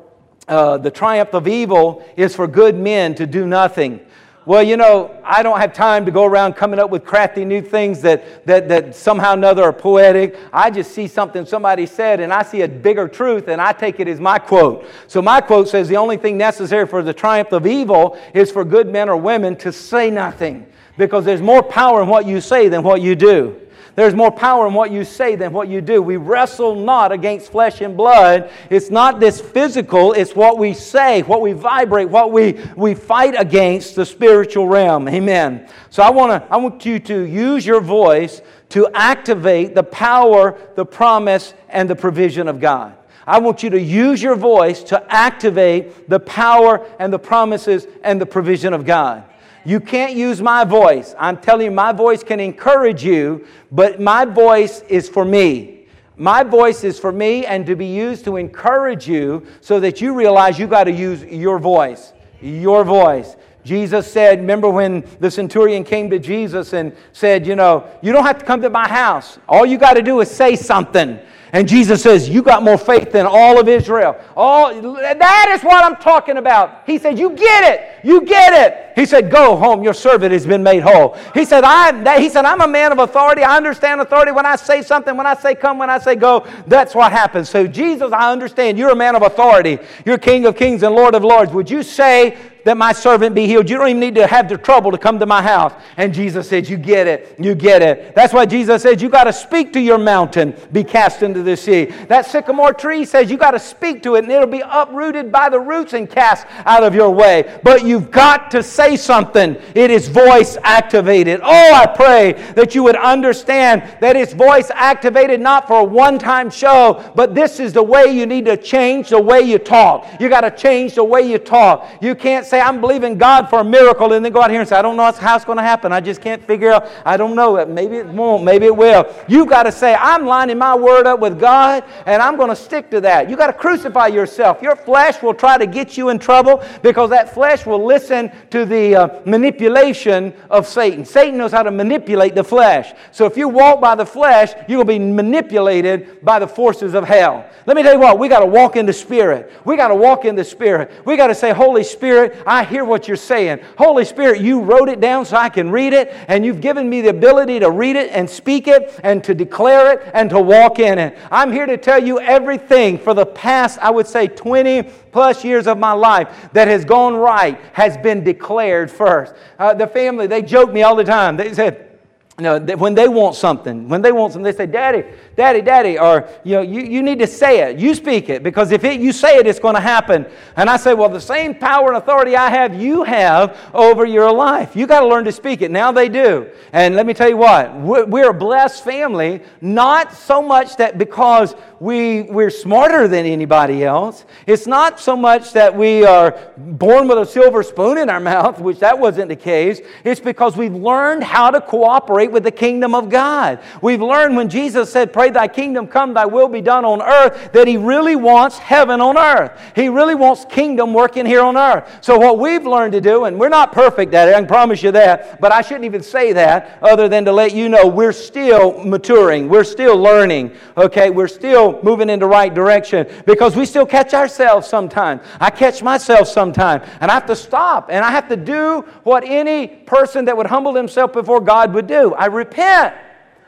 A: uh, the triumph of evil is for good men to do nothing. Well, you know, I don't have time to go around coming up with crafty new things that, that, that somehow or another are poetic. I just see something somebody said and I see a bigger truth and I take it as my quote. So my quote says the only thing necessary for the triumph of evil is for good men or women to say nothing because there's more power in what you say than what you do. There's more power in what you say than what you do. We wrestle not against flesh and blood. It's not this physical, it's what we say, what we vibrate, what we, we fight against the spiritual realm. Amen. So I, wanna, I want you to use your voice to activate the power, the promise, and the provision of God. I want you to use your voice to activate the power and the promises and the provision of God. You can't use my voice. I'm telling you, my voice can encourage you, but my voice is for me. My voice is for me and to be used to encourage you so that you realize you got to use your voice. Your voice. Jesus said, remember when the centurion came to Jesus and said, You know, you don't have to come to my house. All you got to do is say something. And Jesus says, You got more faith than all of Israel. All, that is what I'm talking about. He said, You get it. You get it. He said, Go home. Your servant has been made whole. He said, I, he said, I'm a man of authority. I understand authority. When I say something, when I say come, when I say go, that's what happens. So, Jesus, I understand you're a man of authority. You're King of kings and Lord of lords. Would you say that my servant be healed. You don't even need to have the trouble to come to my house. And Jesus said, You get it. You get it. That's why Jesus said, You got to speak to your mountain, be cast into the sea. That sycamore tree says, You got to speak to it, and it'll be uprooted by the roots and cast out of your way. But you've got to say something. It is voice activated. Oh, I pray that you would understand that it's voice activated not for a one time show, but this is the way you need to change the way you talk. You got to change the way you talk. You can't say, I'm believing God for a miracle, and then go out here and say, I don't know how it's going to happen. I just can't figure out. I don't know. Maybe it won't. Maybe it will. You've got to say, I'm lining my word up with God, and I'm going to stick to that. You've got to crucify yourself. Your flesh will try to get you in trouble because that flesh will listen to the uh, manipulation of Satan. Satan knows how to manipulate the flesh. So if you walk by the flesh, going to be manipulated by the forces of hell. Let me tell you what, we got to walk in the Spirit. We got to walk in the Spirit. We got to say, Holy Spirit, I hear what you're saying. Holy Spirit, you wrote it down so I can read it, and you've given me the ability to read it and speak it and to declare it and to walk in it. I'm here to tell you everything for the past, I would say, 20 plus years of my life that has gone right has been declared first. Uh, the family, they joke me all the time. They said, you know, when they want something, when they want something, they say, Daddy, Daddy, Daddy, or, you know, you, you need to say it. You speak it, because if it, you say it, it's going to happen. And I say, well, the same power and authority I have, you have over your life. You got to learn to speak it. Now they do. And let me tell you what, we're a blessed family, not so much that because we, we're smarter than anybody else. It's not so much that we are born with a silver spoon in our [LAUGHS] mouth, which that wasn't the case. It's because we've learned how to cooperate with the kingdom of God. We've learned when Jesus said, Pray thy kingdom come, thy will be done on earth, that he really wants heaven on earth. He really wants kingdom working here on earth. So, what we've learned to do, and we're not perfect at it, I can promise you that, but I shouldn't even say that other than to let you know we're still maturing, we're still learning, okay? We're still moving in the right direction because we still catch ourselves sometimes. I catch myself sometimes, and I have to stop and I have to do what any person that would humble himself before God would do. I repent.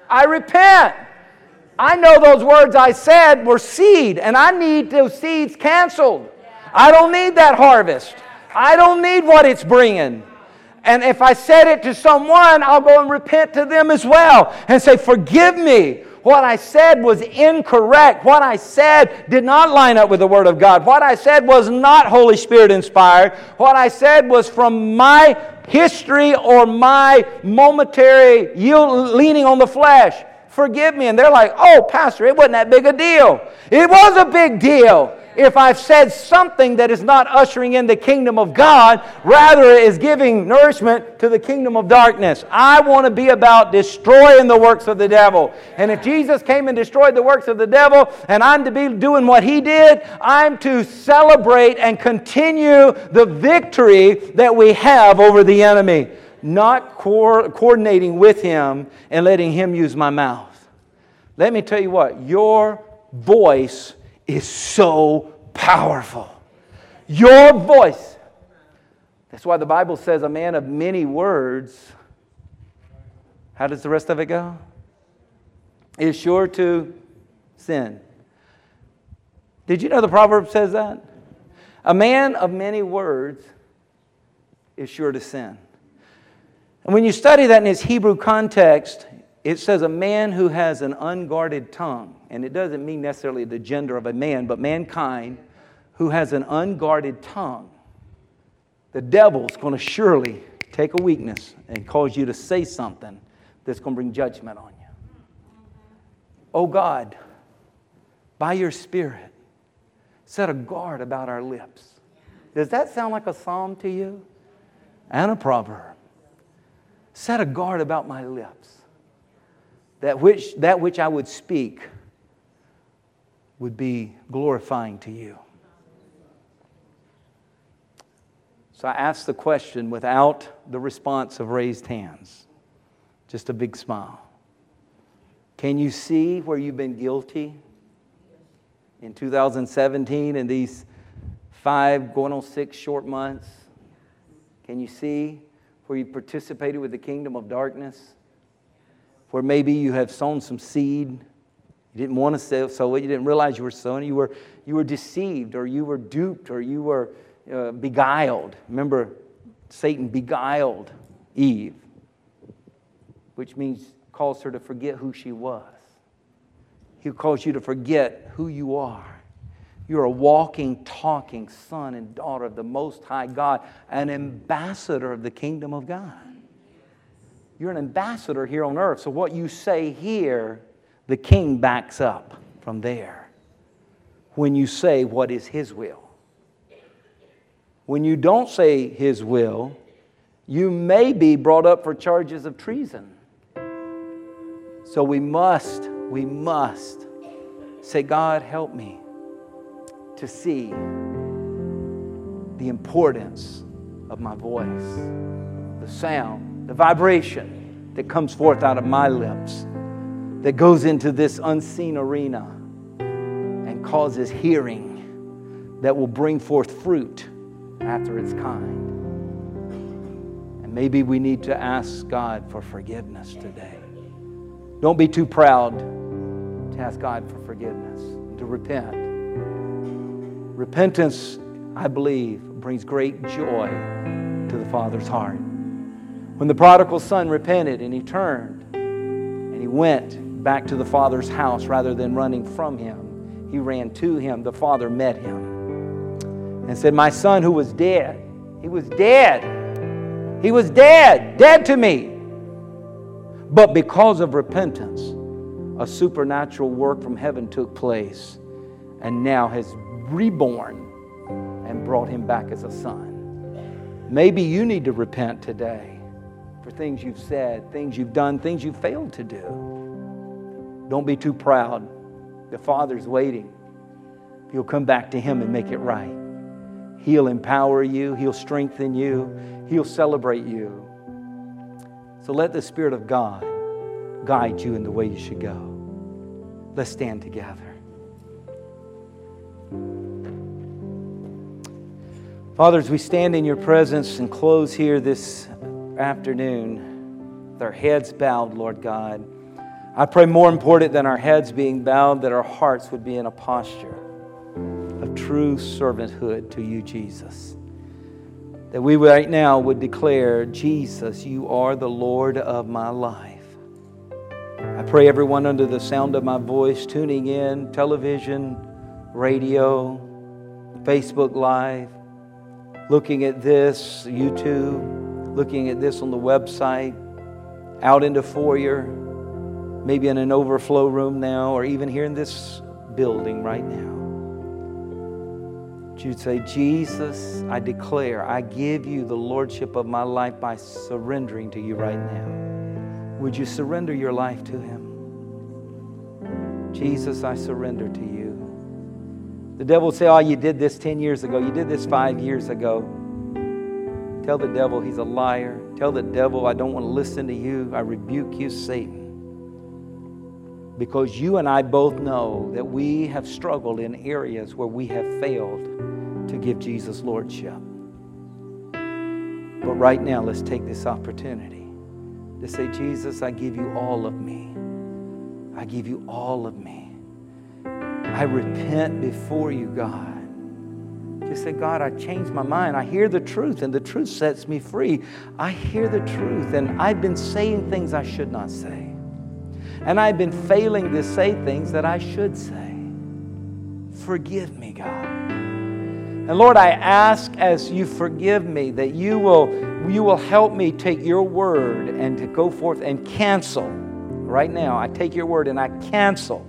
A: I repent. I know those words I said were seed, and I need those seeds canceled. I don't need that harvest. I don't need what it's bringing. And if I said it to someone, I'll go and repent to them as well and say, Forgive me what I said was incorrect. What I said did not line up with the Word of God. What I said was not Holy Spirit inspired. What I said was from my history or my momentary yield, leaning on the flesh. Forgive me. And they're like, oh, Pastor, it wasn't that big a deal. It was a big deal. If I've said something that is not ushering in the kingdom of God, rather is giving nourishment to the kingdom of darkness. I want to be about destroying the works of the devil. And if Jesus came and destroyed the works of the devil, and I'm to be doing what he did, I'm to celebrate and continue the victory that we have over the enemy, not co- coordinating with him and letting him use my mouth. Let me tell you what, your voice is so powerful. Your voice. That's why the Bible says a man of many words. How does the rest of it go? Is sure to sin. Did you know the proverb says that? A man of many words is sure to sin. And when you study that in its Hebrew context, it says a man who has an unguarded tongue, and it doesn't mean necessarily the gender of a man, but mankind who has an unguarded tongue. The devil's going to surely take a weakness and cause you to say something that's going to bring judgment on you. Oh God, by your Spirit, set a guard about our lips. Does that sound like a psalm to you? And a proverb. Set a guard about my lips that which, that which I would speak would be glorifying to you. So I asked the question without the response of raised hands, just a big smile. Can you see where you've been guilty in 2017 in these five, going on six short months? Can you see where you participated with the kingdom of darkness? where maybe you have sown some seed. You didn't want to sow it. You didn't realize you were sowing. You were, you were deceived or you were duped or you were uh, beguiled. Remember, Satan beguiled Eve, which means calls her to forget who she was. He calls you to forget who you are. You're a walking, talking son and daughter of the Most High God, an ambassador of the kingdom of God. You're an ambassador here on earth. So what you say here, the king backs up from there when you say what is his will. When you don't say his will, you may be brought up for charges of treason. So we must, we must say, God, help me to see the importance of my voice, the sound the vibration that comes forth out of my lips, that goes into this unseen arena and causes hearing that will bring forth fruit after its kind. And maybe we need to ask God for forgiveness today. Don't be too proud to ask God for forgiveness, to repent. Repentance, I believe, brings great joy to the Father's heart. When the prodigal son repented and he turned and he went back to the father's house rather than running from him, he ran to him. The father met him and said, My son who was dead, he was dead. He was dead, dead to me. But because of repentance, a supernatural work from heaven took place and now has reborn and brought him back as a son. Maybe you need to repent today for things you've said, things you've done, things you've failed to do. Don't be too proud. The Father's waiting. You'll come back to Him and make it right. He'll empower you, He'll strengthen you, He'll celebrate you. So let the Spirit of God guide you in the way you should go. Let's stand together. Fathers, we stand in your presence and close here this afternoon with our heads bowed, Lord God. I pray more important than our heads being bowed, that our hearts would be in a posture of true servanthood to you, Jesus. That we right now would declare, Jesus, you are the Lord of my life. I pray everyone under the sound of my voice, tuning in, television, radio, Facebook Live, looking at this, YouTube, looking at this on the website, out into foyer, maybe in an overflow room now, or even here in this building right now. you'd say, Jesus, I declare, I give you the lordship of my life by surrendering to you right now. Would you surrender your life to Him? Jesus, I surrender to you. The devil will say, Oh, you did this 10 years ago. You did this five years ago. Tell the devil he's a liar. Tell the devil, I don't want to listen to you. I rebuke you, Satan. Because you and I both know that we have struggled in areas where we have failed to give Jesus Lordship. But right now, let's take this opportunity to say, Jesus, I give you all of me. I give you all of me. I repent before you, God. Just say, God, I changed my mind. I hear the truth, and the truth sets me free. I hear the truth, and I've been saying things I should not say. And I've been failing to say things that I should say. Forgive me, God. And Lord, I ask as you forgive me that you will, you will help me take your word and to go forth and cancel. Right now, I take your word and I cancel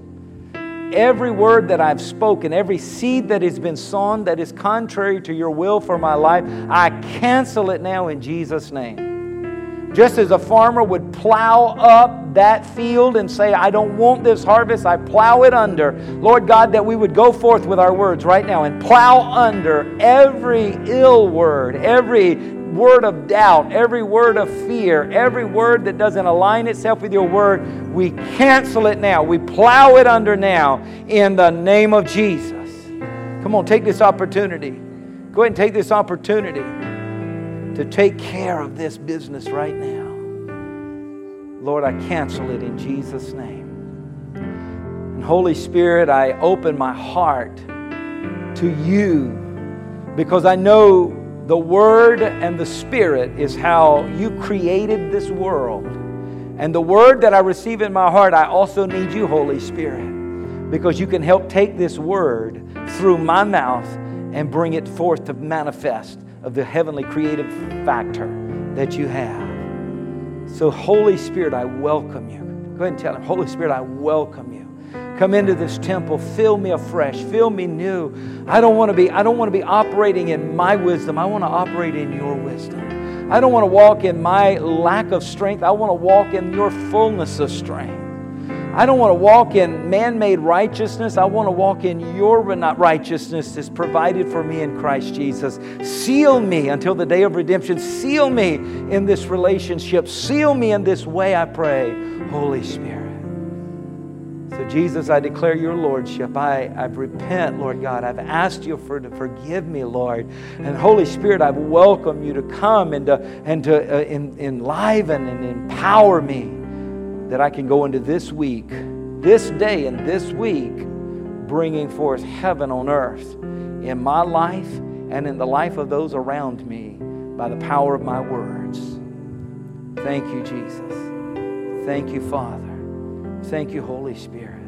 A: every word that I've spoken, every seed that has been sown that is contrary to your will for my life, I cancel it now in Jesus' name. Just as a farmer would plow up that field and say, I don't want this harvest, I plow it under. Lord God, that we would go forth with our words right now and plow under every ill word, every word of doubt, every word of fear, every word that doesn't align itself with your word, we cancel it now. We plow it under now in the name of Jesus. Come on, take this opportunity. Go ahead and take this opportunity to take care of this business right now. Lord, I cancel it in Jesus' name. And Holy Spirit, I open my heart to you because I know the Word and the Spirit is how you created this world. And the Word that I receive in my heart, I also need you, Holy Spirit, because you can help take this Word through my mouth and bring it forth to manifest of the heavenly creative factor that you have. So, Holy Spirit, I welcome you. Go ahead and tell him, Holy Spirit, I welcome you. Come into this temple, fill me afresh, fill me new. I don't want to be I don't want to be operating in my wisdom. I want to operate in your wisdom. I don't want to walk in my lack of strength. I want to walk in your fullness of strength. I don't want to walk in man made righteousness. I want to walk in your righteousness that's provided for me in Christ Jesus. Seal me until the day of redemption. Seal me in this relationship. Seal me in this way, I pray. Holy Spirit. So, Jesus, I declare your lordship. I, I repent, Lord God. I've asked you for to forgive me, Lord. And Holy Spirit, I welcome you to come and to, and to uh, in, enliven and empower me that I can go into this week, this day and this week, bringing forth heaven on earth in my life and in the life of those around me by the power of my words. Thank you, Jesus. Thank you, Father. Thank you, Holy Spirit.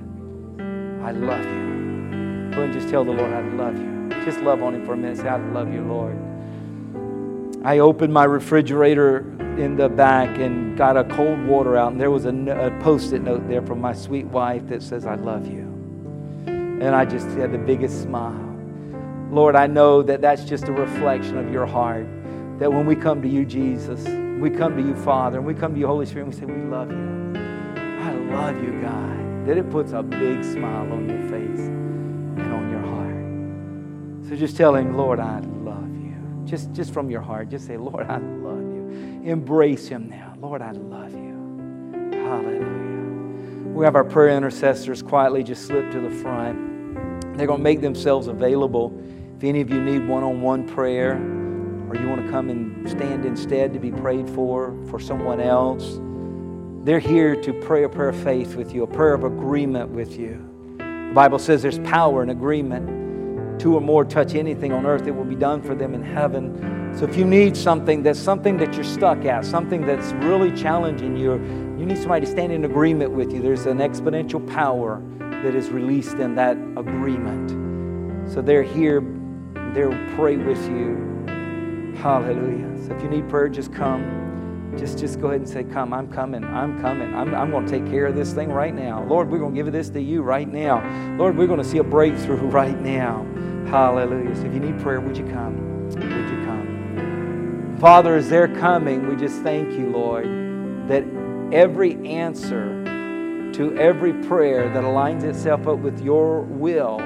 A: I love you. Go and just tell the Lord, I love you. Just love on Him for a minute. Say, I love you, Lord. I opened my refrigerator in the back and got a cold water out, and there was a, a post it note there from my sweet wife that says, I love you. And I just had the biggest smile. Lord, I know that that's just a reflection of your heart. That when we come to you, Jesus, we come to you, Father, and we come to you, Holy Spirit, and we say, We love you. I love you, God. That it puts a big smile on your face and on your heart. So just tell him, Lord, I. Just, just from your heart, just say, Lord, I love you. Embrace him now. Lord, I love you. Hallelujah. We have our prayer intercessors quietly just slip to the front. They're going to make themselves available. If any of you need one on one prayer, or you want to come and stand instead to be prayed for for someone else, they're here to pray a prayer of faith with you, a prayer of agreement with you. The Bible says there's power in agreement. Two or more touch anything on earth, it will be done for them in heaven. So if you need something that's something that you're stuck at, something that's really challenging you, you need somebody to stand in agreement with you. There's an exponential power that is released in that agreement. So they're here, they'll pray with you. Hallelujah. So if you need prayer, just come. Just, just go ahead and say, Come, I'm coming, I'm coming. I'm, I'm going to take care of this thing right now. Lord, we're going to give this to you right now. Lord, we're going to see a breakthrough [LAUGHS] right now. Hallelujah. So if you need prayer, would you come? Would you come? Father, as they're coming, we just thank you, Lord, that every answer to every prayer that aligns itself up with your will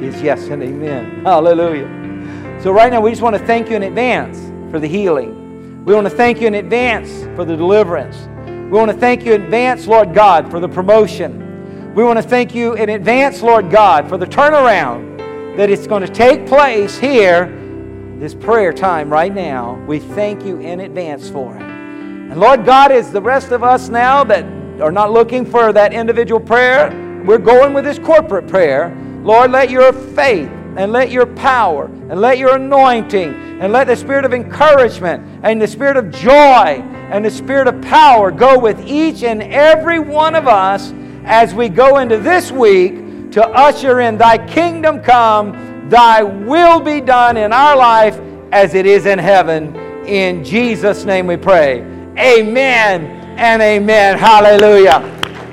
A: is yes and amen. Hallelujah. So, right now, we just want to thank you in advance for the healing. We want to thank you in advance for the deliverance. We want to thank you in advance, Lord God, for the promotion. We want to thank you in advance, Lord God, for the turnaround that it's going to take place here, this prayer time right now. We thank you in advance for it. And Lord God, as the rest of us now that are not looking for that individual prayer, we're going with this corporate prayer. Lord, let your faith and let your power and let your anointing and let the spirit of encouragement and the spirit of joy and the spirit of power go with each and every one of us as we go into this week to usher in thy kingdom come, thy will be done in our life as it is in heaven. In Jesus' name we pray. Amen and amen. Hallelujah.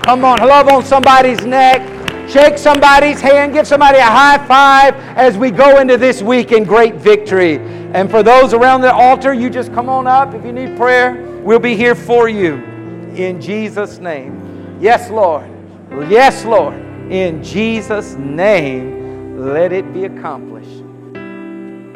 A: Come on, love on somebody's neck. Shake somebody's hand, give somebody a high five as we go into this week in great victory. And for those around the altar, you just come on up if you need prayer. We'll be here for you in Jesus' name. Yes, Lord. Yes, Lord. In Jesus' name, let it be accomplished.